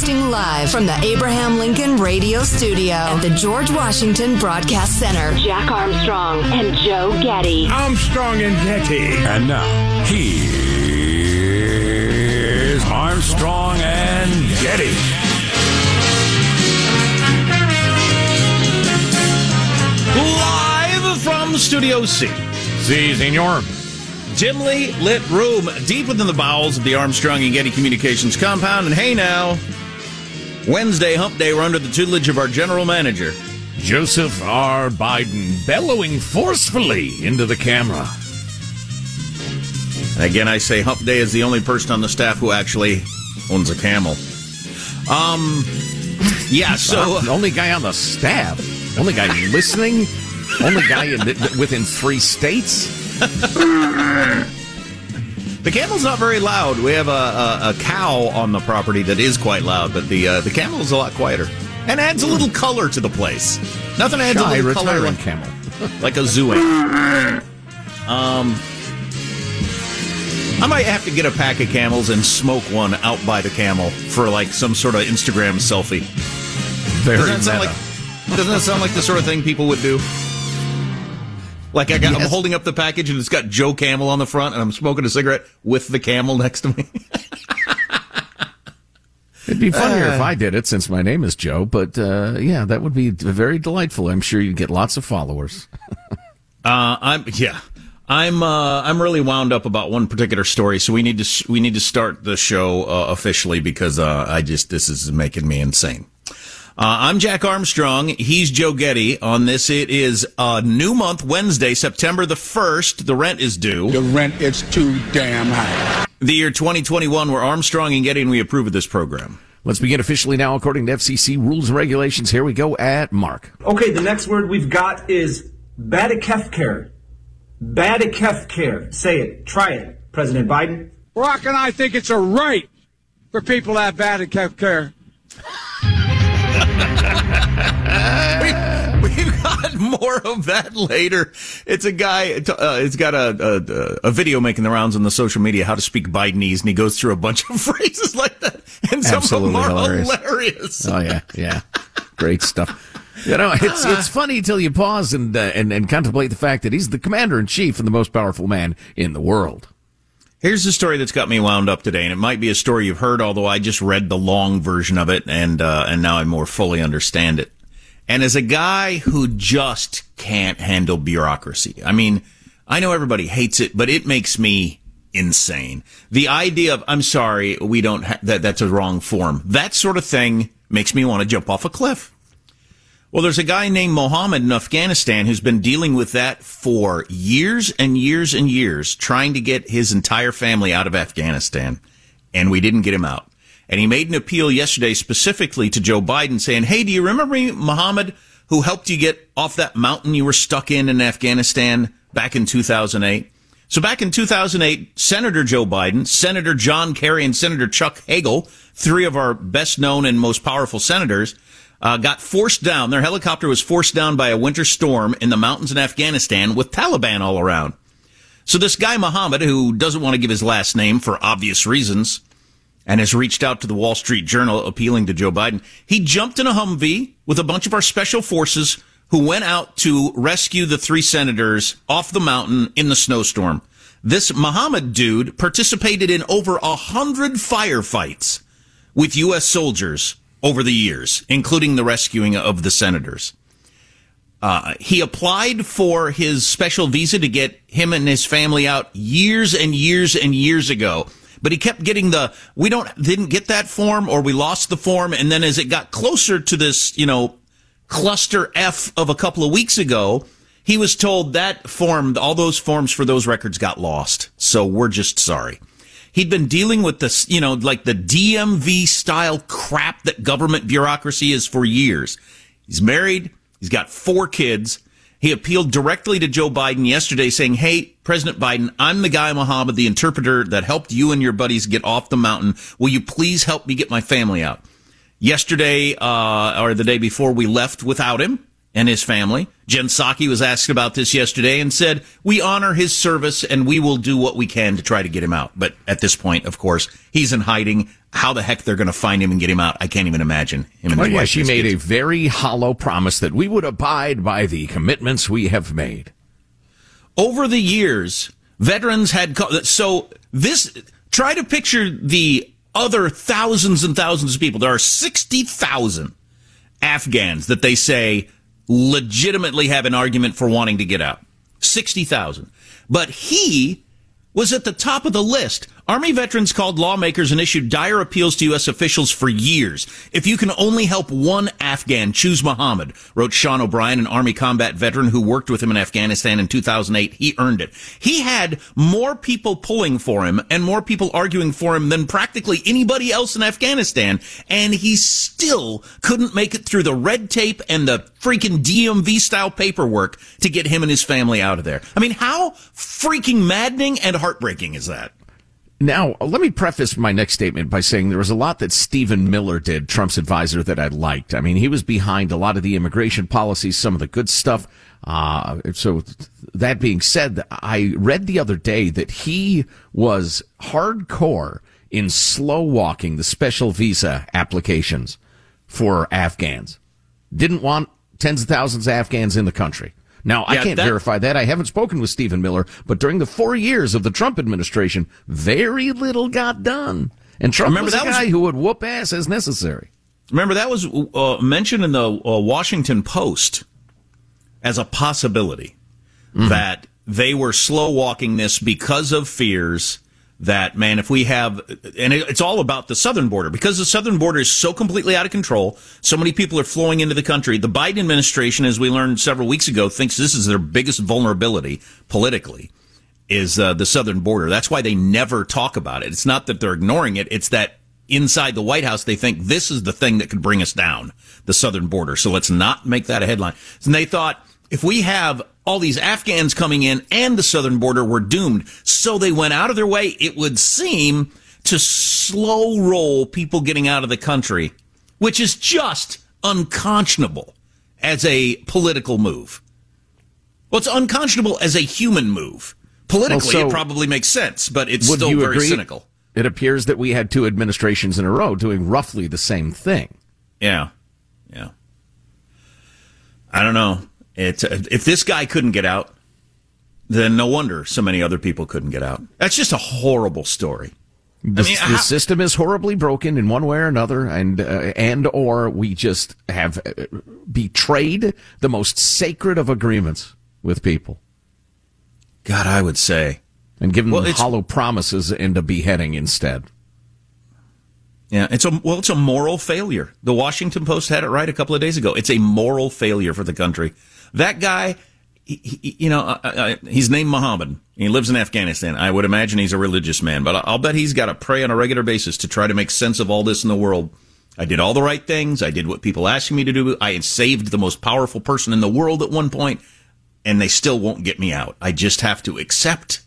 Broadcasting live from the Abraham Lincoln Radio Studio at the George Washington Broadcast Center. Jack Armstrong and Joe Getty. Armstrong and Getty. And now, here's Armstrong and Getty. Live from Studio C. Si, senor. Dimly lit room deep within the bowels of the Armstrong and Getty Communications compound. And hey now, Wednesday, hump day, we're under the tutelage of our general manager. Joseph R. Biden bellowing forcefully into the camera. And again, I say hump day is the only person on the staff who actually owns a camel. Um, yeah, so. Uh, only guy on the staff. Only guy listening. Only guy in the, within three states. The camel's not very loud. We have a, a, a, cow on the property that is quite loud, but the uh, the camel is a lot quieter and adds a little color to the place. Nothing adds Shy, a little color like, camel. like a zoo animal. Um, I might have to get a pack of camels and smoke one out by the camel for like some sort of Instagram selfie. Very Doesn't that sound meta. like doesn't that sound like the sort of thing people would do? Like I got, I'm holding up the package and it's got Joe Camel on the front, and I'm smoking a cigarette with the camel next to me. It'd be funnier Uh. if I did it, since my name is Joe. But uh, yeah, that would be very delightful. I'm sure you'd get lots of followers. Uh, I'm yeah. I'm uh, I'm really wound up about one particular story, so we need to we need to start the show uh, officially because uh, I just this is making me insane. Uh, I'm Jack Armstrong. He's Joe Getty. On this, it is a new month, Wednesday, September the first. The rent is due. The rent is too damn high. The year 2021. We're Armstrong and Getty, and we approve of this program. Let's begin officially now, according to FCC rules and regulations. Here we go at Mark. Okay, the next word we've got is Badikefcare. Badikefcare. Say it. Try it, President Biden. Rock and I think it's a right for people to have bad health care. We, we've got more of that later. It's a guy. Uh, it's got a, a a video making the rounds on the social media how to speak Bidenese, and he goes through a bunch of phrases like that, and some Absolutely of them are hilarious. hilarious. Oh yeah, yeah, great stuff. You know, it's it's funny till you pause and uh, and and contemplate the fact that he's the commander in chief and the most powerful man in the world. Here's the story that's got me wound up today, and it might be a story you've heard, although I just read the long version of it, and uh, and now I more fully understand it. And as a guy who just can't handle bureaucracy, I mean, I know everybody hates it, but it makes me insane. The idea of I'm sorry, we don't ha- that that's a wrong form. That sort of thing makes me want to jump off a cliff. Well, there's a guy named Mohammed in Afghanistan who's been dealing with that for years and years and years, trying to get his entire family out of Afghanistan. And we didn't get him out. And he made an appeal yesterday specifically to Joe Biden saying, Hey, do you remember me, Mohammed, who helped you get off that mountain you were stuck in in Afghanistan back in 2008? So back in 2008, Senator Joe Biden, Senator John Kerry, and Senator Chuck Hagel, three of our best known and most powerful senators, uh, got forced down. Their helicopter was forced down by a winter storm in the mountains in Afghanistan with Taliban all around. So this guy Mohammed, who doesn't want to give his last name for obvious reasons, and has reached out to the Wall Street Journal appealing to Joe Biden, he jumped in a Humvee with a bunch of our special forces who went out to rescue the three senators off the mountain in the snowstorm. This Mohammed dude participated in over a hundred firefights with U.S. soldiers over the years, including the rescuing of the senators. Uh, he applied for his special visa to get him and his family out years and years and years ago. But he kept getting the, we don't, didn't get that form or we lost the form. And then as it got closer to this, you know, cluster F of a couple of weeks ago, he was told that form, all those forms for those records got lost. So we're just sorry. He'd been dealing with this, you know, like the DMV style crap that government bureaucracy is for years. He's married. He's got four kids. He appealed directly to Joe Biden yesterday saying, Hey, President Biden, I'm the guy, Mohammed, the interpreter that helped you and your buddies get off the mountain. Will you please help me get my family out? Yesterday, uh, or the day before we left without him and his family. Jen Psaki was asked about this yesterday and said, we honor his service and we will do what we can to try to get him out. But at this point, of course, he's in hiding. How the heck they're going to find him and get him out, I can't even imagine. Him yeah, she made kids. a very hollow promise that we would abide by the commitments we have made. over the years, veterans had co- so this. Try to picture the other thousands and thousands of people. There are sixty thousand Afghans that they say legitimately have an argument for wanting to get out. Sixty thousand, but he was at the top of the list. Army veterans called lawmakers and issued dire appeals to U.S. officials for years. If you can only help one Afghan, choose Muhammad, wrote Sean O'Brien, an Army combat veteran who worked with him in Afghanistan in 2008. He earned it. He had more people pulling for him and more people arguing for him than practically anybody else in Afghanistan, and he still couldn't make it through the red tape and the freaking DMV style paperwork to get him and his family out of there. I mean, how freaking maddening and heartbreaking is that? Now, let me preface my next statement by saying there was a lot that Stephen Miller did, Trump's advisor, that I liked. I mean, he was behind a lot of the immigration policies, some of the good stuff. Uh, so that being said, I read the other day that he was hardcore in slow walking the special visa applications for Afghans. Didn't want tens of thousands of Afghans in the country. Now, I can't that- verify that. I haven't spoken with Stephen Miller, but during the four years of the Trump administration, very little got done. And Trump Remember, was a that was- guy who would whoop ass as necessary. Remember, that was uh, mentioned in the uh, Washington Post as a possibility that they were slow walking this because of fears that, man, if we have, and it's all about the southern border, because the southern border is so completely out of control, so many people are flowing into the country. The Biden administration, as we learned several weeks ago, thinks this is their biggest vulnerability politically is uh, the southern border. That's why they never talk about it. It's not that they're ignoring it. It's that inside the White House, they think this is the thing that could bring us down, the southern border. So let's not make that a headline. And they thought if we have all these Afghans coming in and the southern border, we're doomed. So they went out of their way, it would seem, to slow roll people getting out of the country, which is just unconscionable as a political move. Well, it's unconscionable as a human move. Politically, Well, so- it probably makes sense, but it's still very agree? cynical. It appears that we had two administrations in a row doing roughly the same thing. Yeah, yeah. I don't know. It's if this guy couldn't get out, then no wonder so many other people couldn't get out. That's just a horrible story. The, mean, the system is horribly broken in one way or another, and uh, and or we just have uh, betrayed the most sacred of agreements with people God, I would say. and given Well, hollow promises and a beheading instead. Yeah, it's a well, it's a moral failure. The Washington Post had it right a couple of days ago. It's a moral failure for the country. That guy, he, he- you know, uh, uh, he's named Muhammad. He lives in Afghanistan. I would imagine he's a religious man, but I'll bet he's got to pray on a regular basis to try to make sense of all this in the world. I did all the right things. I did what people asked me to do. I had saved the most powerful person in the world at one point, and they still won't get me out. I just have to accept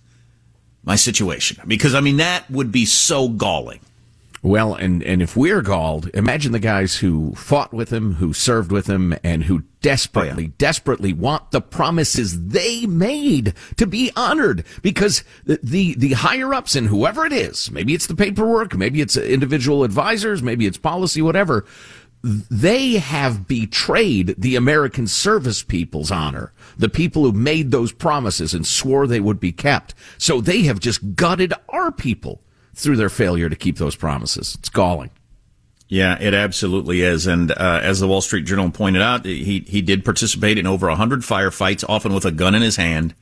my situation because I mean that would be so galling. Well, and, and if we're galled, imagine the guys who fought with him, who served with him, and who desperately, desperately want the promises they made to be honored. Because the, the, the higher ups and whoever it is, maybe it's the paperwork, maybe it's individual advisors, maybe it's policy, whatever, they have betrayed the American service people's honor. The people who made those promises and swore they would be kept. So they have just gutted our people through their failure to keep those promises. It's galling. Yeah, it absolutely is. And uh, as the Wall Street Journal pointed out, he he did participate in over hundred firefights, often with a gun in his hand,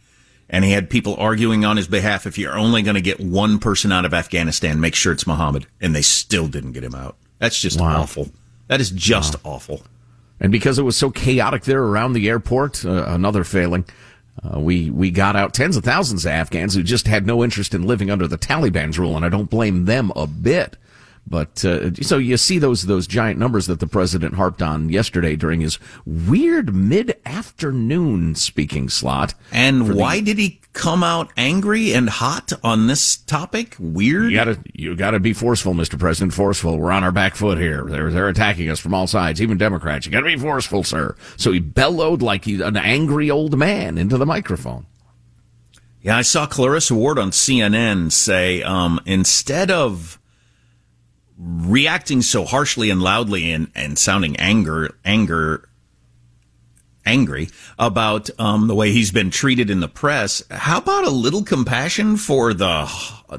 and he had people arguing on his behalf. If you're only going to get one person out of Afghanistan, make sure it's Muhammad, and they still didn't get him out. That's just Wow. awful. That is just awful. And because it was so chaotic there around the airport, uh, another failing, uh, we we got out tens of thousands of Afghans who just had no interest in living under the Taliban's rule, and I don't blame them a bit. But uh, so you see those those giant numbers that the president harped on yesterday during his weird mid afternoon speaking slot. And why the, did he come out angry and hot on this topic? Weird. You gotta you gotta be forceful, Mr. President. Forceful. We're on our back foot here. They're they're attacking us from all sides, even Democrats. You gotta be forceful, sir. So he bellowed like he's an angry old man into the microphone. Yeah, I saw Clarissa Ward on CNN say um, instead of reacting so harshly and loudly and, and sounding anger anger angry about um, the way he's been treated in the press. How about a little compassion for the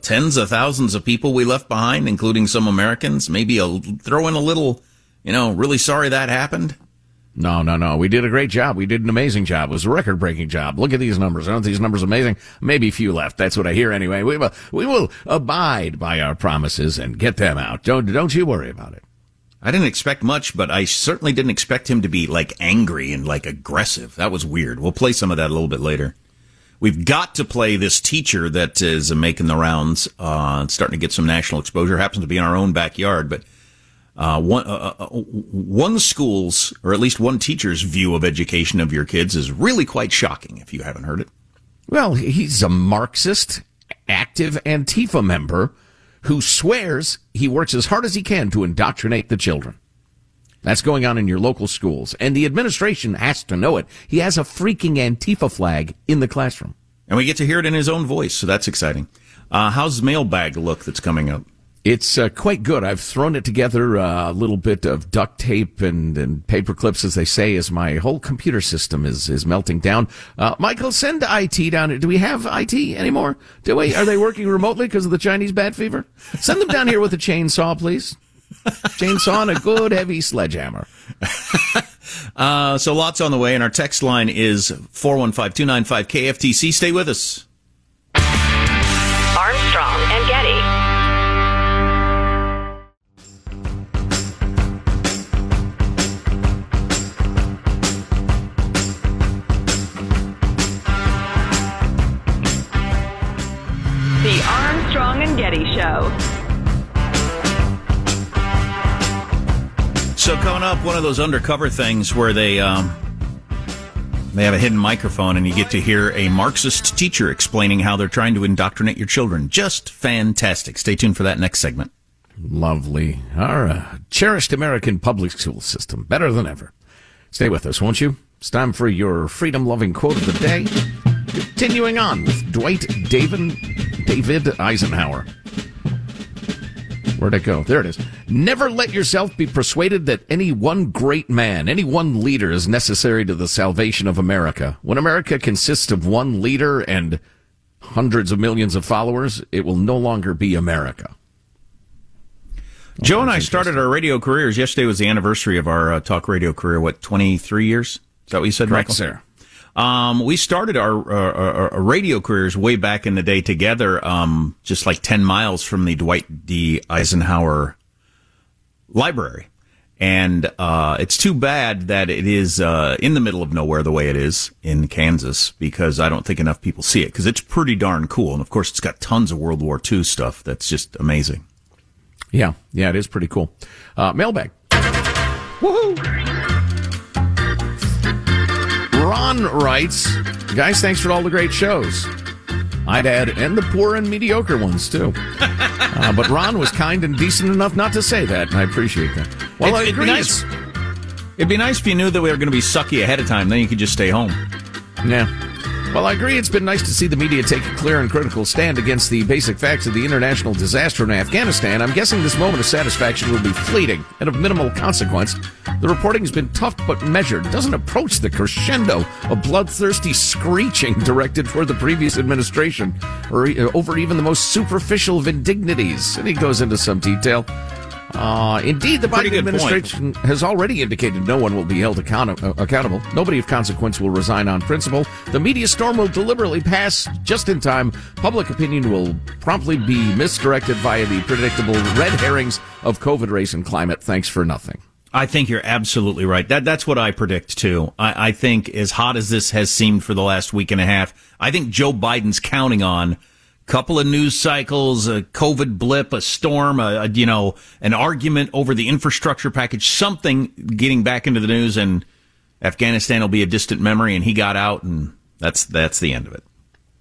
tens of thousands of people we left behind, including some Americans? Maybe a, throw in a little, you know, really sorry that happened. No, no, no. We did a great job. We did an amazing job. It was a record breaking job. Look at these numbers. Aren't these numbers amazing? Maybe few left. That's what I hear anyway. We will, we will abide by our promises and get them out. Don't, don't you worry about it. I didn't expect much, but I certainly didn't expect him to be like angry and like aggressive. That was weird. We'll play some of that a little bit later. We've got to play this teacher that is making the rounds, uh, starting to get some national exposure. Happens to be in our own backyard, but uh, one uh, uh, one school's or at least one teacher's view of education of your kids is really quite shocking. If you haven't heard it, well, he's a Marxist, active Antifa member who swears he works as hard as he can to indoctrinate the children. That's going on in your local schools, and the administration has to know it. He has a freaking Antifa flag in the classroom, and we get to hear it in his own voice, so that's exciting. Uh, how's mailbag look that's coming up? It's uh, quite good. I've thrown it together uh, a little bit of duct tape and, and paper clips, as they say, as my whole computer system is, is melting down. Uh, Michael, send IT down. Do we have IT anymore? Do we? Are they working remotely because of the Chinese bat fever? Send them down here with a chainsaw, please. Chainsaw and a good heavy sledgehammer. Uh, so lots on the way, and our text line is 415-295-KFTC. Stay with us. Up, one of those undercover things where they um, they have a hidden microphone and you get to hear a Marxist teacher explaining how they're trying to indoctrinate your children. Just fantastic. Stay tuned for that next segment. Lovely. Our uh, cherished American public school system, better than ever. Stay with us, won't you? It's time for your freedom loving quote of the day. Continuing on with Dwight David, David Eisenhower. Where'd it go? There it is. Never let yourself be persuaded that any one great man, any one leader is necessary to the salvation of America. When America consists of one leader and hundreds of millions of followers, it will no longer be America. Joe and I started our radio careers. Yesterday was the anniversary of our uh, talk radio career. What, 23 years? Is that what you said, Correct, Michael? sir. Um, we started our, our, our, radio careers way back in the day together, um, just like 10 miles from the Dwight D. Eisenhower Library. And uh, it's too bad that it is uh, in the middle of nowhere the way it is in Kansas because I don't think enough people see it because it's pretty darn cool. And of course, it's got tons of World War II stuff that's just amazing. Yeah, yeah, it is pretty cool. Uh, mailbag. Woohoo! Ron writes, guys, thanks for all the great shows. I'd add, and the poor and mediocre ones too. Uh, but Ron was kind and decent enough not to say that, and I appreciate that. Well, it'd, I agree. It'd be, nice, it'd be nice if you knew that we were going to be sucky ahead of time. Then you could just stay home. Yeah. Well, I agree it's been nice to see the media take a clear and critical stand against the basic facts of the international disaster in Afghanistan. I'm guessing this moment of satisfaction will be fleeting and of minimal consequence. The reporting has been tough but measured, doesn't approach the crescendo of bloodthirsty screeching directed toward the previous administration or over even the most superficial of indignities. And he goes into some detail. Uh, indeed, the Biden administration point. has already indicated no one will be held account- uh, accountable. Nobody of consequence will resign on principle. The media storm will deliberately pass just in time. Public opinion will promptly be misdirected via the predictable red herrings of COVID race and climate. Thanks for nothing. I think you're absolutely right. That that's what I predict too. I, I think as hot as this has seemed for the last week and a half, I think Joe Biden's counting on couple of news cycles, a COVID blip, a storm, a, a, you know, an argument over the infrastructure package, something getting back into the news, and Afghanistan will be a distant memory. And he got out, and that's that's the end of it.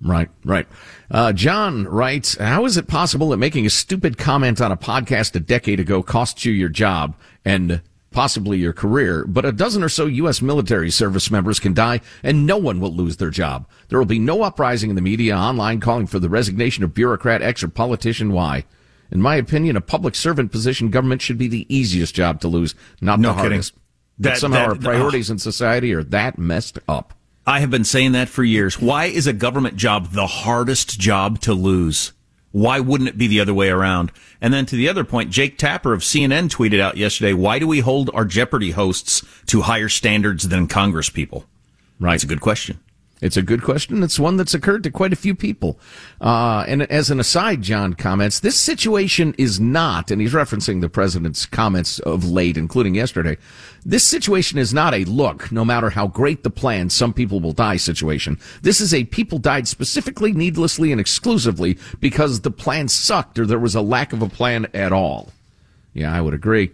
Right, right. Uh, John writes, how is it possible that making a stupid comment on a podcast a decade ago costs you your job and possibly your career, but a dozen or so U.S. military service members can die and no one will lose their job. There will be no uprising in the media online calling for the resignation of bureaucrat X or politician Y. In my opinion, a public servant position government should be the easiest job to lose, not No the kidding. hardest. But That- somehow that- our priorities ah. in society are that messed up. I have been saying that for years. Why is a government job the hardest job to lose? Why wouldn't it be the other way around? And then to the other point, Jake Tapper of CNN tweeted out yesterday, why do we hold our Jeopardy hosts to higher standards than Congress people? Right. It's a good question. It's a good question. It's one that's occurred to quite a few people. Uh, and as an aside, John comments, this situation is not, and he's referencing the president's comments of late, including yesterday. This situation is not a look, no matter how great the plan, some people will die situation. This is a people died specifically, needlessly, and exclusively because the plan sucked or there was a lack of a plan at all. Yeah, I would agree.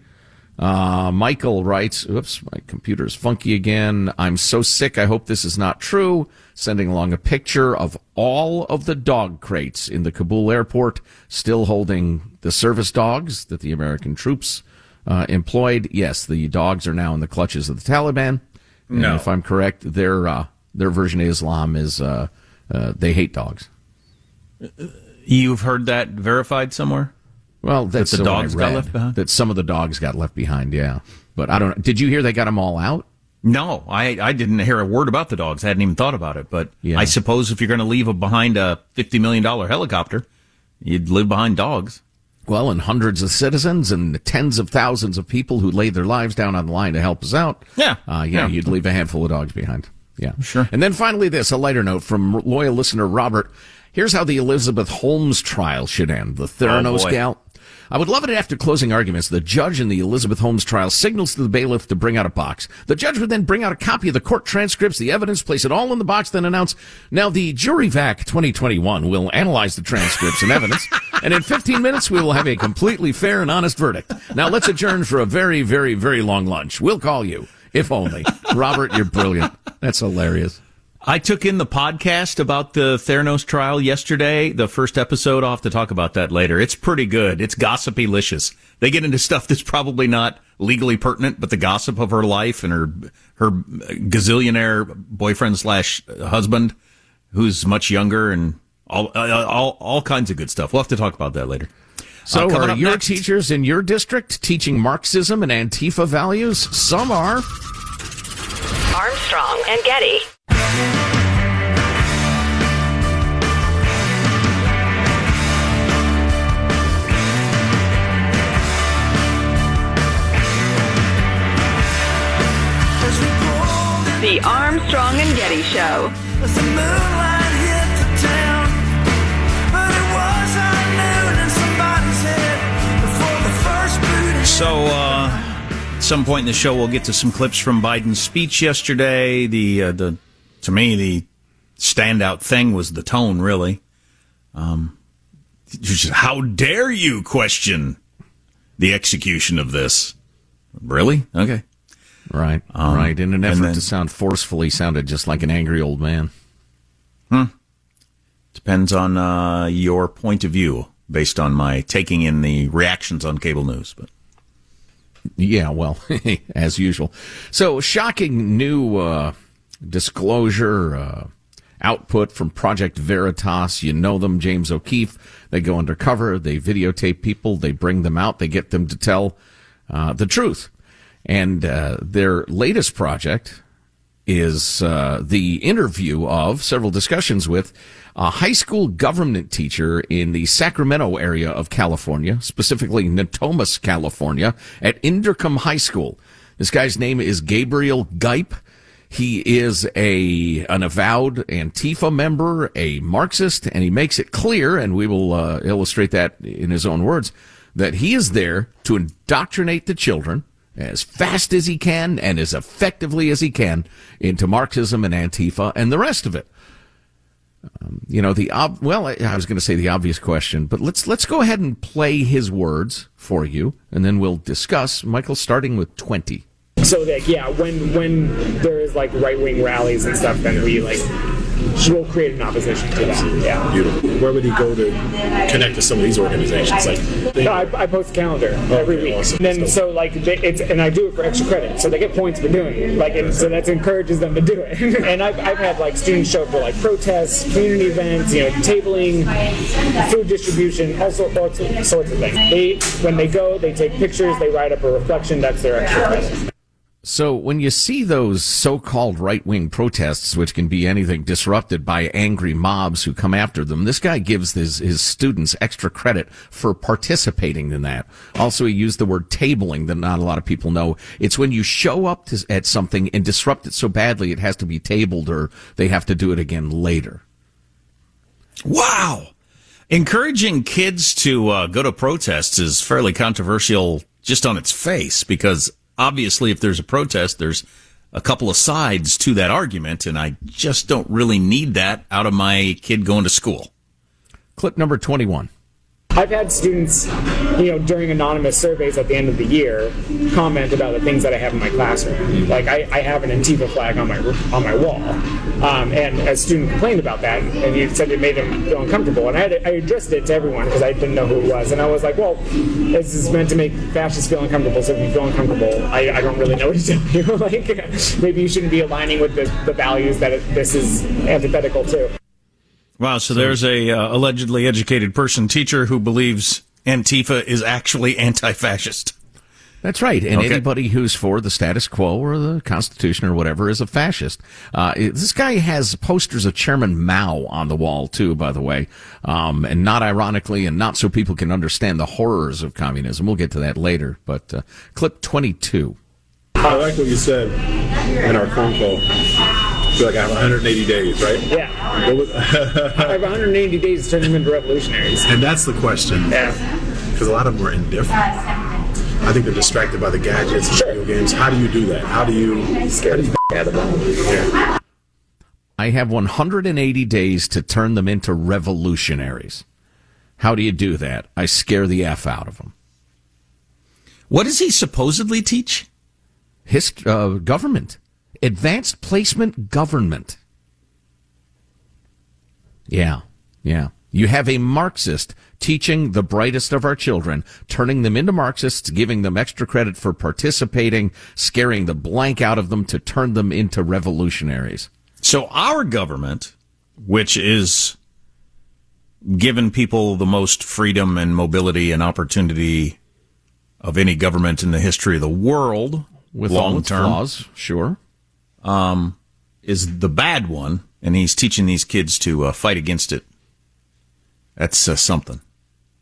Uh, Michael writes, oops, my computer's funky again. I'm so sick. I hope this is not true. Sending along a picture of all of the dog crates in the Kabul airport, still holding the service dogs that the American troops uh, employed. Yes, the dogs are now in the clutches of the Taliban. And No. if I'm correct, their uh, their version of Islam is uh, uh, they hate dogs. You've heard that verified somewhere? Well, that's the what dogs got left behind? That some of the dogs got left behind. Yeah, but I don't. Did you hear they got them all out? No, I, I didn't hear a word about the dogs. I hadn't even thought about it. But Yeah. I suppose if you're going to leave a, behind a $50 million helicopter, you'd live behind dogs. Well, and hundreds of citizens and tens of thousands of people who laid their lives down on the line to help us out. Yeah. Uh, yeah, Yeah. you'd leave a handful of dogs behind. Yeah. Sure. And then finally this, a lighter note from loyal listener Robert. Here's how the Elizabeth Holmes trial should end. The Theranos Oh, gal. I would love it after closing arguments, the judge in the Elizabeth Holmes trial signals to the bailiff to bring out a box. The judge would then bring out a copy of the court transcripts, the evidence, place it all in the box, then announce, now the jury vac 2021 will analyze the transcripts and evidence, and in 15 minutes we will have a completely fair and honest verdict. Now let's adjourn for a very, very, very long lunch. We'll call you, if only. Robert, you're brilliant. That's hilarious. I took in the podcast about the Theranos trial yesterday, the first episode. I'll have to talk about that later. It's pretty good. It's gossipy-licious. They get into stuff that's probably not legally pertinent, but the gossip of her life and her, her gazillionaire boyfriend slash husband, who's much younger and all, uh, all, all kinds of good stuff. We'll have to talk about that later. So Uh, are your next- teachers in your district teaching Marxism and Antifa values? Some are. Armstrong and Getty. The Armstrong and Getty Show. So, uh, at some point in the show, we'll get to some clips from Biden's speech yesterday. The, uh, the, to me, the standout thing was the tone, really. Um, just, how dare you question the execution of this? Really? Okay. Right, right. In an effort then- to sound forcefully, sounded just like an angry old man. Hmm. Depends on uh, your point of view, based on my taking in the reactions on cable news. But Yeah, well, as usual. So, shocking new uh, disclosure uh, output from Project Veritas. You know them, James O'Keefe. They go undercover, they videotape people, they bring them out, they get them to tell uh, the truth. And uh, their latest project is uh, the interview of several discussions with a high school government teacher in the Sacramento area of California, specifically Natomas, California, at Inderkum High School. This guy's name is Gabriel Gipe. He is a an avowed Antifa member, a Marxist, and he makes it clear, and we will uh, illustrate that in his own words, that he is there to indoctrinate the children as fast as he can and as effectively as he can into Marxism and Antifa and the rest of it. Um, you know the ob- well, I was going to say the obvious question, but let's let's go ahead and play his words for you, and then we'll discuss. Michael, starting with twenty. So like yeah, when when there is like right wing rallies and stuff, then we like will create an opposition to that. Yeah. Beautiful. Where would he go to connect to some of these organizations? Like, no, I, I post a calendar every week. Awesome. And then so like they, it's and I do it for extra credit, so they get points for doing it. Like and so that encourages them to do it. and I've, I've had like students show up for like protests, community events, you know, tabling, food distribution, all sorts of sorts of things. They when they go, they take pictures, they write up a reflection. That's their extra credit. So when you see those so-called right-wing protests, which can be anything disrupted by angry mobs who come after them, this guy gives his, his students extra credit for participating in that. Also, he used the word tabling that not a lot of people know. It's when you show up to, at something and disrupt it so badly it has to be tabled or they have to do it again later. Wow. Encouraging kids to uh, go to protests is fairly controversial just on its face because obviously, if there's a protest, there's a couple of sides to that argument, and I just don't really need that out of my kid going to school. Clip number 21. I've had students, you know, during anonymous surveys at the end of the year, comment about the things that I have in my classroom. Like I, I have an Antifa flag on my on my wall, um, and a student complained about that, and he said it made him feel uncomfortable. And I, had, I addressed it to everyone because I didn't know who it was, and I was like, well, this is meant to make fascists feel uncomfortable. So if you feel uncomfortable, I, I don't really know what to tell you. like maybe you shouldn't be aligning with the, the values that it, this is antithetical to. Wow, so, so there's a uh, allegedly educated person teacher who believes Antifa is actually anti-fascist. That's right. And okay. anybody who's for the status quo or the Constitution or whatever is a fascist. Uh, this guy has posters of Chairman Mao on the wall, too, by the way. Um, and not ironically, and not so people can understand the horrors of communism. We'll get to that later. But uh, clip 22. I like what you said in our phone call feel like I have 180 days, right? Yeah. I have 180 days to turn them into revolutionaries. And that's the question. Yeah. Because a lot of them are indifferent. I think they're distracted by the gadgets and sure. video games. How do you do that? How do you scare the f- out of them? Yeah. I have 180 days to turn them into revolutionaries. How do you do that? I scare the F out of them. What does he supposedly teach? Hist- uh, government. Advanced placement government. Yeah, yeah. You have a Marxist teaching the brightest of our children, turning them into Marxists, giving them extra credit for participating, scaring the blank out of them to turn them into revolutionaries. So our government, which is given people the most freedom and mobility and opportunity of any government in the history of the world, with long term flaws, sure um, is the bad one, and he's teaching these kids to uh, fight against it. That's uh, something.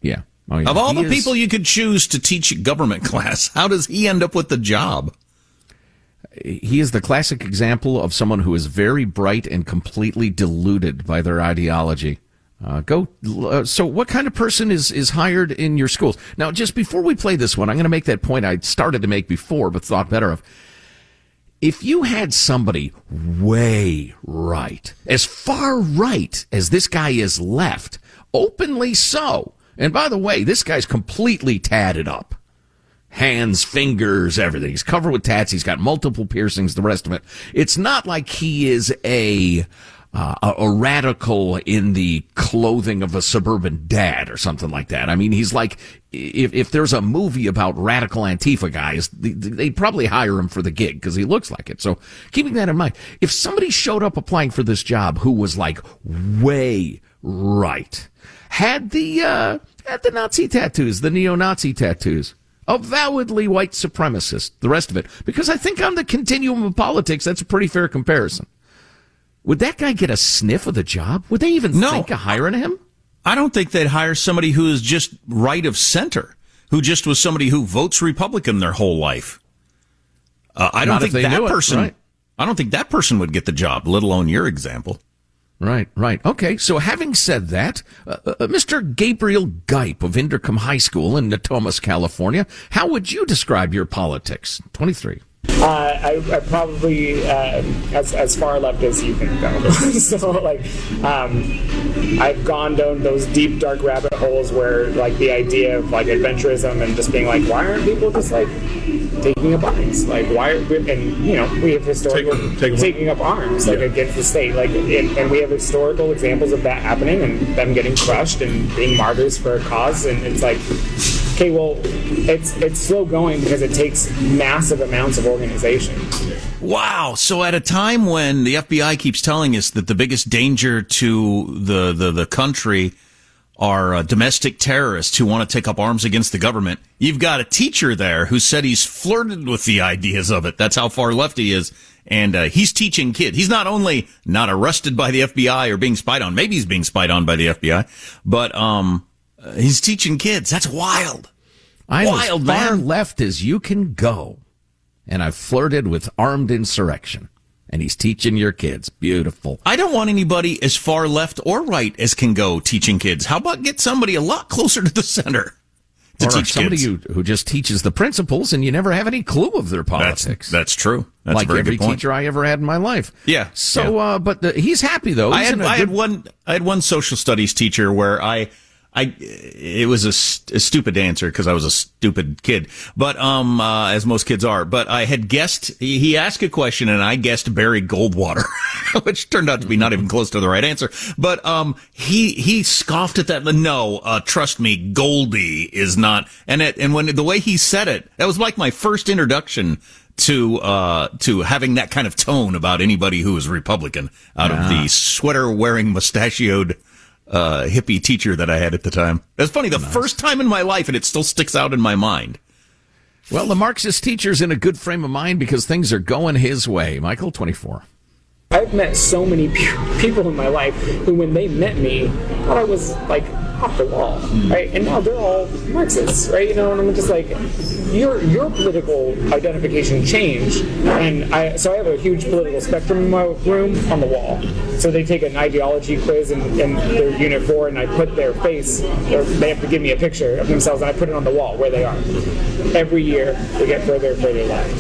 Yeah. Oh, yeah. Of all he the is... people you could choose to teach government class, how does he end up with the job? He is the classic example of someone who is very bright and completely deluded by their ideology. Uh, go. Uh, so, what kind of person is is hired in your schools? Now, just before we play this one, I'm going to make that point I started to make before, but thought better of if you had somebody way right, as far right as this guy is left, openly so, and by the way, this guy's completely tatted up. Hands, fingers, everything. He's covered with tats. He's got multiple piercings, the rest of it. It's not like he is a uh, a, radical in the clothing of a suburban dad or something like that. I mean, he's like, if, if there's a movie about radical Antifa guys, they'd probably hire him for the gig because he looks like it. So keeping that in mind, if somebody showed up applying for this job who was like way right, had the, uh, had the Nazi tattoos, the neo-Nazi tattoos, avowedly white supremacist, the rest of it, because I think on the continuum of politics, that's a pretty fair comparison. Would that guy get a sniff of the job? Would they even no, think of hiring him? I don't think they'd hire somebody who is just right of center, who just was somebody who votes Republican their whole life. Uh, I don't think that person. It, right. I don't think that person would get the job, let alone your example. Right, right. Okay, so having said that, uh, uh, uh Mr. Gabriel Gipe of Inderkum High School in Natomas, California, how would you describe your politics? 23. Uh, I, I, probably uh, as, as far left as you can go. so like, um, I've gone down those deep dark rabbit holes where like the idea of like adventurism and just being like, why aren't people just like taking up arms? Like why? and you know, we have historical take, take taking up arms like yeah. against the state. Like, and, and we have historical examples of that happening and them getting crushed and being martyrs for a cause. And it's like okay, well, it's it's slow going because it takes massive amounts of organization. Wow. So at a time when the FBI keeps telling us that the biggest danger to the the, the country are uh, domestic terrorists who want to take up arms against the government, you've got a teacher there who said he's flirted with the ideas of it. That's how far left he is. And uh, he's teaching kids. He's not only not arrested by the FBI or being spied on, maybe he's being spied on by the FBI, but um, uh, he's teaching kids. That's wild. I'm wild, as far man. left as you can go. And I've flirted with armed insurrection. And he's teaching your kids. Beautiful. I don't want anybody as far left or right as can go teaching kids. How about get somebody a lot closer to the center? To or teach somebody kids. Who, who just teaches the principles and you never have any clue of their politics. That's, that's true. That's like every teacher I ever had in my life. Yeah. So, yeah. Uh, but the, he's happy though. He's I had, I had one. I had one social studies teacher where I I it was a, a stupid answer because I was a stupid kid, but um, uh, as most kids are. But I had guessed he asked a question and I guessed Barry Goldwater, which turned out to be not even close to the right answer. But um, he he scoffed at that. No, uh, trust me, Goldie is not. And it and when the way he said it, that was like my first introduction to uh to having that kind of tone about anybody who was Republican out of the sweater wearing mustachioed uh, hippie teacher that I had at the time. It's funny, the nice. first time in my life, and it still sticks out in my mind. Well, the Marxist teacher's in a good frame of mind because things are going his way. Michael, 24. I've met so many people in my life who, when they met me, thought I was like off the wall, right? And now they're all Marxists, right? You know, and I'm just like, your your political identification changed, and I so I have a huge political spectrum in my room on the wall. So they take an ideology quiz in, in their unit four, and I put their face, or they have to give me a picture of themselves, and I put it on the wall where they are. Every year they get further and further left,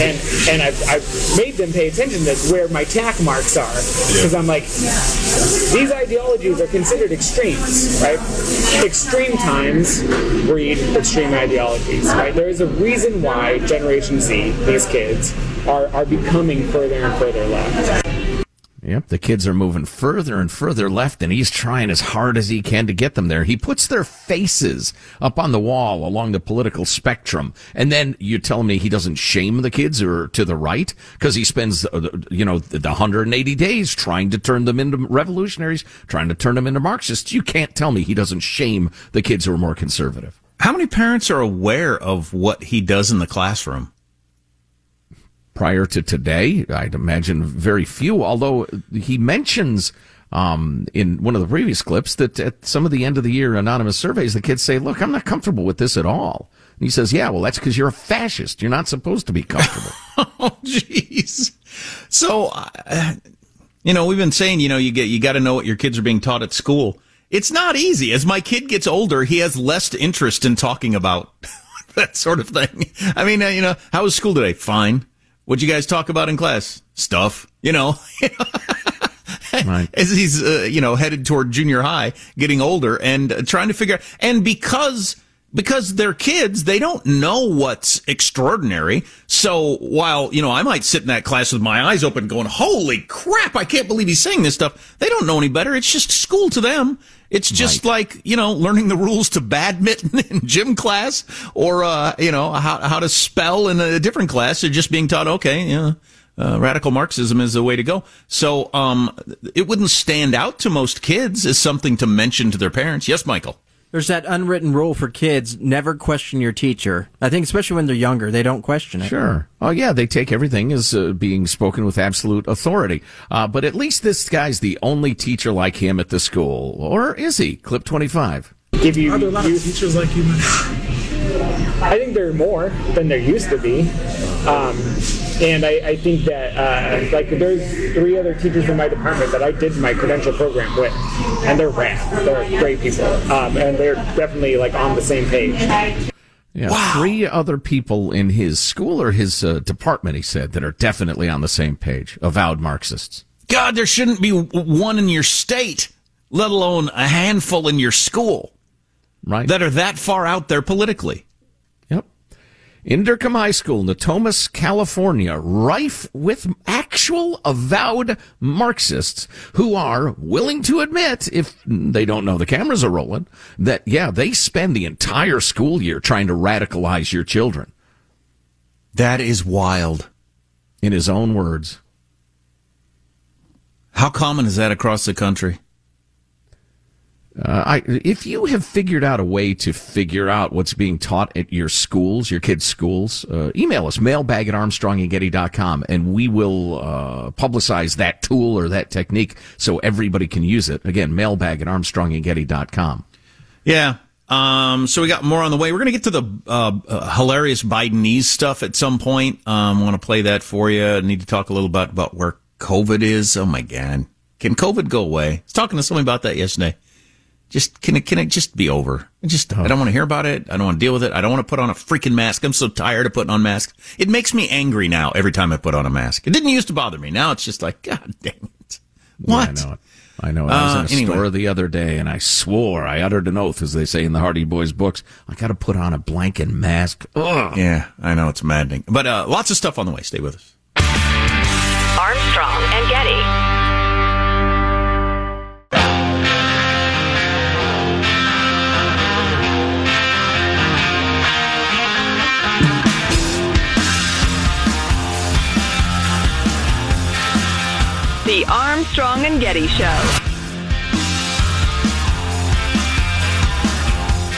and and I've, I've made them pay attention to where my tack marks are because I'm like, these ideologies are considered right? Extreme times breed extreme ideologies, right? There is a reason why Generation Z, these kids, are, are becoming further and further left. Yep, the kids are moving further and further left, and he's trying as hard as he can to get them there. He puts their faces up on the wall along the political spectrum, and then you tell me he doesn't shame the kids or to the right because he spends, uh, you know, the 180 days trying to turn them into revolutionaries, trying to turn them into Marxists. You can't tell me he doesn't shame the kids who are more conservative. How many parents are aware of what he does in the classroom? Prior to today. I'd imagine very few, although he mentions um, in one of the previous clips that at some of the end of the year anonymous surveys, the kids say, look, I'm not comfortable with this at all. And he says, yeah, well, that's because you're a fascist. You're not supposed to be comfortable. oh, jeez. So, uh, you know, we've been saying, you know, you get, you got to know what your kids are being taught at school. It's not easy. As my kid gets older, he has less interest in talking about that sort of thing. I mean, uh, you know, how was school today? Fine. What'd you guys talk about in class? Stuff, you know. right. As he's, uh, you know, headed toward junior high, getting older and uh, trying to figure, out. and because, because they're kids, they don't know what's extraordinary. So while, you know, I might sit in that class with my eyes open going, holy crap, I can't believe he's saying this stuff. They don't know any better. It's just school to them. It's just like, you know, learning the rules to badminton in gym class or, uh, you know, how, how to spell in a different class. They're just being taught, okay, you know, uh, radical Marxism is the way to go. So, um, it wouldn't stand out to most kids as something to mention to their parents. Yes, Michael. There's that unwritten rule for kids: never question your teacher. I think, especially when they're younger, they don't question it. Sure. Oh yeah, they take everything as uh, being spoken with absolute authority. Uh, but at least this guy's the only teacher like him at the school, or is he? Clip twenty-five. Give you, Are there a lot you, of teachers like you? I think there are more than there used to be. Um, and I, I, think that uh, like there's three other teachers in my department that I did my credential program with, and they're rad. They're great people, um, and they're definitely like on the same page. Yeah, Wow. three other people in his school or his uh, department, he said, that are definitely on the same page, avowed Marxists. God, there shouldn't be one in your state, let alone a handful in your school, right? That are that far out there politically. In High School, Natomas, California, rife with actual avowed Marxists who are willing to admit, if they don't know the cameras are rolling, that, yeah, they spend the entire school year trying to radicalize your children. That is wild. In his own words. How common is that across the country? Uh, I, if you have figured out a way to figure out what's being taught at your schools, your kids' schools, uh, email us, mailbag at armstrongandgetty.com, and we will uh, publicize that tool or that technique so everybody can use it. Again, mailbag at armstrongandgetty.com. Yeah. Um, so we got more on the way. We're going to get to the uh, uh, hilarious Bidenese stuff at some point. Um, want to play that for you. I need to talk a little bit about where COVID is. Oh my God. Can COVID go away? I was talking to somebody about that yesterday. Just can it can it just be over? I just I don't want to hear about it. I don't want to deal with it. I don't want to put on a freaking mask. I'm so tired of putting on masks. It makes me angry now every time I put on a mask. It didn't used to bother me. Now it's just like God dang it. What? Yeah, I know it. I know. it. I was Uh, in a anyway. store the other day, and I swore I uttered an oath, as they say in the Hardy Boys books. I got to put on a blanket mask. Ugh. Yeah, I know it's maddening. But uh, lots of stuff on the way. Stay with us. Armstrong and Getty. The Armstrong and Getty Show.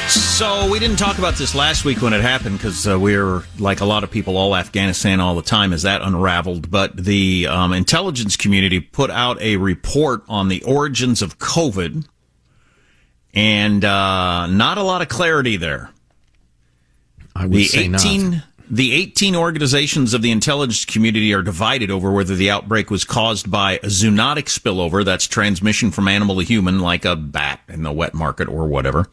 So we didn't talk about this last week when it happened because uh, we're like a lot of people, all Afghanistan all the time as that unraveled. But the um, intelligence community put out a report on the origins of COVID, and uh, not a lot of clarity there. I would the say not. 18 the 18 organizations of the intelligence community are divided over whether the outbreak was caused by a zoonotic spillover that's transmission from animal to human like a bat in the wet market or whatever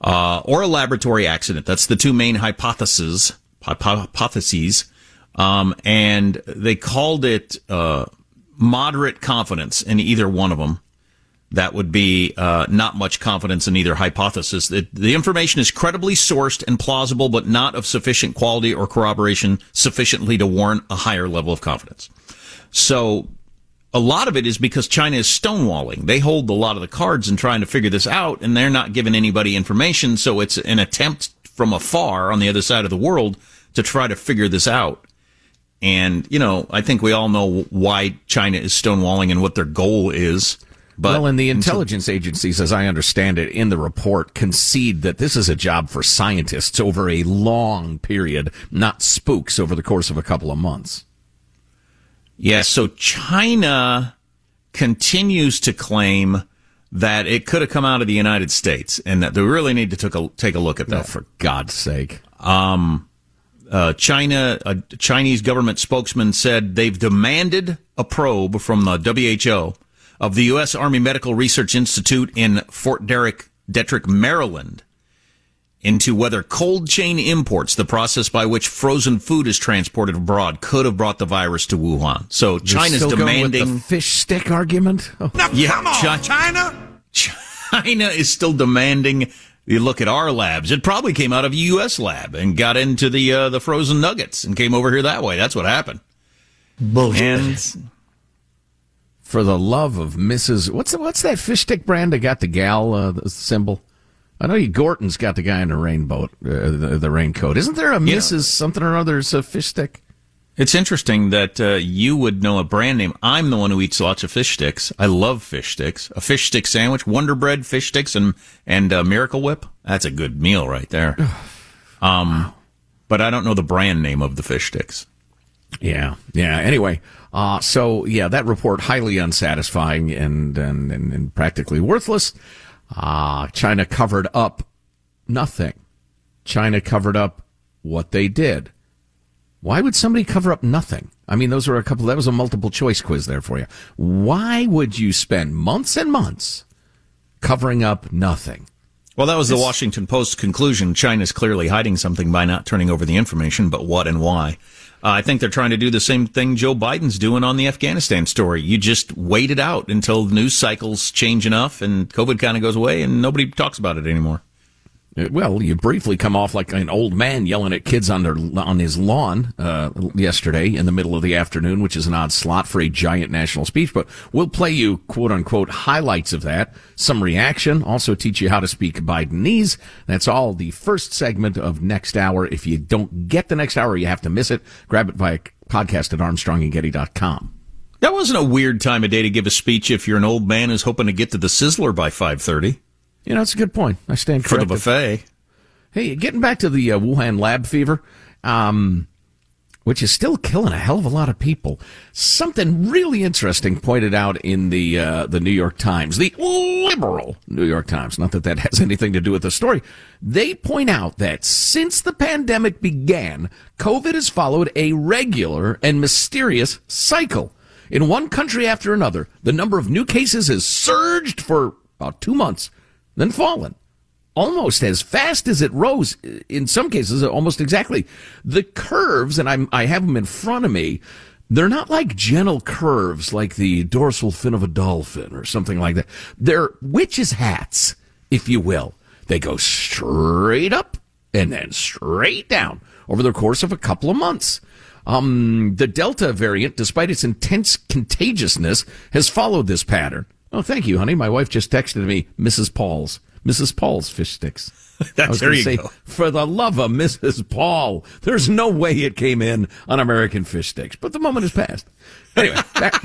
uh, or a laboratory accident. That's the two main hypotheses hypotheses um, and they called it uh, moderate confidence in either one of them that would be uh, not much confidence in either hypothesis. The, the information is credibly sourced and plausible, but not of sufficient quality or corroboration sufficiently to warrant a higher level of confidence. So a lot of it is because China is stonewalling. They hold a lot of the cards in trying to figure this out, and they're not giving anybody information. So it's an attempt from afar on the other side of the world to try to figure this out. And, you know, I think we all know why China is stonewalling and what their goal is. But well, and the intelligence agencies, as I understand it, in the report concede that this is a job for scientists over a long period, not spooks over the course of a couple of months. Yeah, so China continues to claim that it could have come out of the United States and that they really need to take a, take a look at that. for God's sake. Um, uh, China, a Chinese government spokesman said they've demanded a probe from the WHO of the U.S. Army Medical Research Institute in Fort Derrick, Detrick, Maryland, into whether cold chain imports, the process by which frozen food is transported abroad, could have brought the virus to Wuhan. So You're China's still going with demanding the fish stick argument. Oh. yeah, Chi- China. China is still demanding you look at our labs. It probably came out of a U.S. lab and got into the uh, the frozen nuggets and came over here that way. That's what happened. Bullshit. And For the love of Mrs. What's the, what's that fish stick brand that got the gal uh, the symbol? I know you Gorton's got the guy in the rainboat, uh, the, the raincoat. Isn't there a Yeah. Mrs. something or other's a fish stick? it's interesting that uh, you would know a brand name. I'm the one who eats lots of fish sticks. I love fish sticks. A fish stick sandwich, Wonder Bread fish sticks, and and uh, Miracle Whip. That's a good meal right there. um, but I don't know the brand name of the fish sticks. Yeah, yeah. Anyway, uh, so yeah, that report highly unsatisfying and and, and, and practically worthless. Uh, China covered up nothing. China covered up what they did. Why would somebody cover up nothing? I mean, those were a couple. That was a multiple choice quiz there for you. Why would you spend months and months covering up nothing? Well, that was the Washington Post conclusion. China's clearly hiding something by not turning over the information, but what and why? Uh, I think they're trying to do the same thing Joe Biden's doing on the Afghanistan story. You just wait it out until the news cycles change enough and COVID kind of goes away and nobody talks about it anymore. Well, you briefly come off like an old man yelling at kids on their on his lawn uh, yesterday in the middle of the afternoon, which is an odd slot for a giant national speech. But we'll play you quote unquote highlights of that, some reaction, also teach you how to speak Bidenese. That's all the first segment of next hour. If you don't get the next hour, you have to miss it. Grab it via podcast at ArmstrongandGetty.com. That wasn't a weird time of day to give a speech if you're an old man who's hoping to get to the Sizzler by five thirty. You know, it's a good point. I stand for corrected. the buffet. Hey, getting back to the uh, Wuhan lab fever, um, which is still killing a hell of a lot of people. Something really interesting pointed out in the uh, the New York Times, the liberal New York Times. Not that that has anything to do with the story. They point out that since the pandemic began, COVID has followed a regular and mysterious cycle. In one country after another, the number of new cases has surged for about two months then fallen. Almost as fast as it rose in some cases almost exactly. The curves and I'm, i have them in front of me they're not like gentle curves like the dorsal fin of a dolphin or something like that. They're witches hats if you will. They go straight up and then straight down over the course of a couple of months. Um, the delta variant despite its intense contagiousness has followed this pattern Oh, thank you, honey. My wife just texted me, Mrs. Paul's. Mrs. Paul's fish sticks. That's there you say, go. For the love of Mrs. Paul, there's no way it came in on American fish sticks, but the moment has passed. Anyway, back,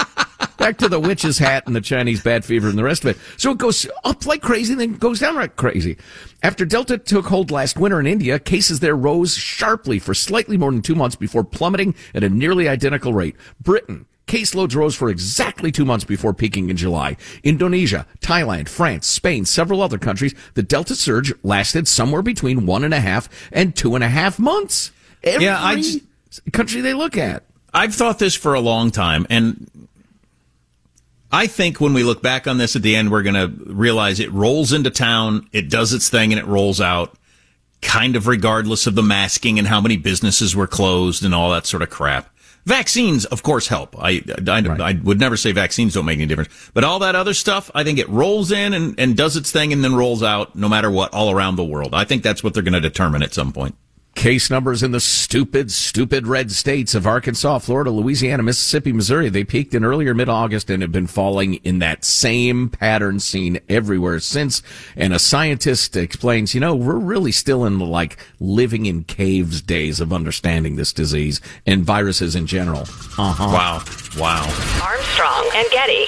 back to the witch's hat and the Chinese bad fever and the rest of it. So it goes up like crazy, and then goes down like crazy. After Delta took hold last winter in India, cases there rose sharply for slightly more than two months before plummeting at a nearly identical rate. Britain, Caseloads rose for exactly two months before peaking in July. Indonesia, Thailand, France, Spain, several other countries, the Delta surge lasted somewhere between one and a half and two and a half months. Every yeah, I just, country they look at. I've thought this for a long time, and I think when we look back on this at the end, we're going to realize it rolls into town, it does its thing, and it rolls out, kind of regardless of the masking and how many businesses were closed and all that sort of crap. Vaccines, of course, help. I, I, right. I, would never say vaccines don't make any difference. But all that other stuff, I think it rolls in and, and does its thing and then rolls out no matter what all around the world. I think that's what they're going to determine at some point. Case numbers in the stupid, stupid red states of Arkansas, Florida, Louisiana, Mississippi, Missouri. They peaked in earlier mid-August and have been falling in that same pattern seen everywhere since. And a scientist explains, you know, we're really still in the like living in caves days of understanding this disease and viruses in general. Uh-huh. Wow. Wow. Armstrong and Getty.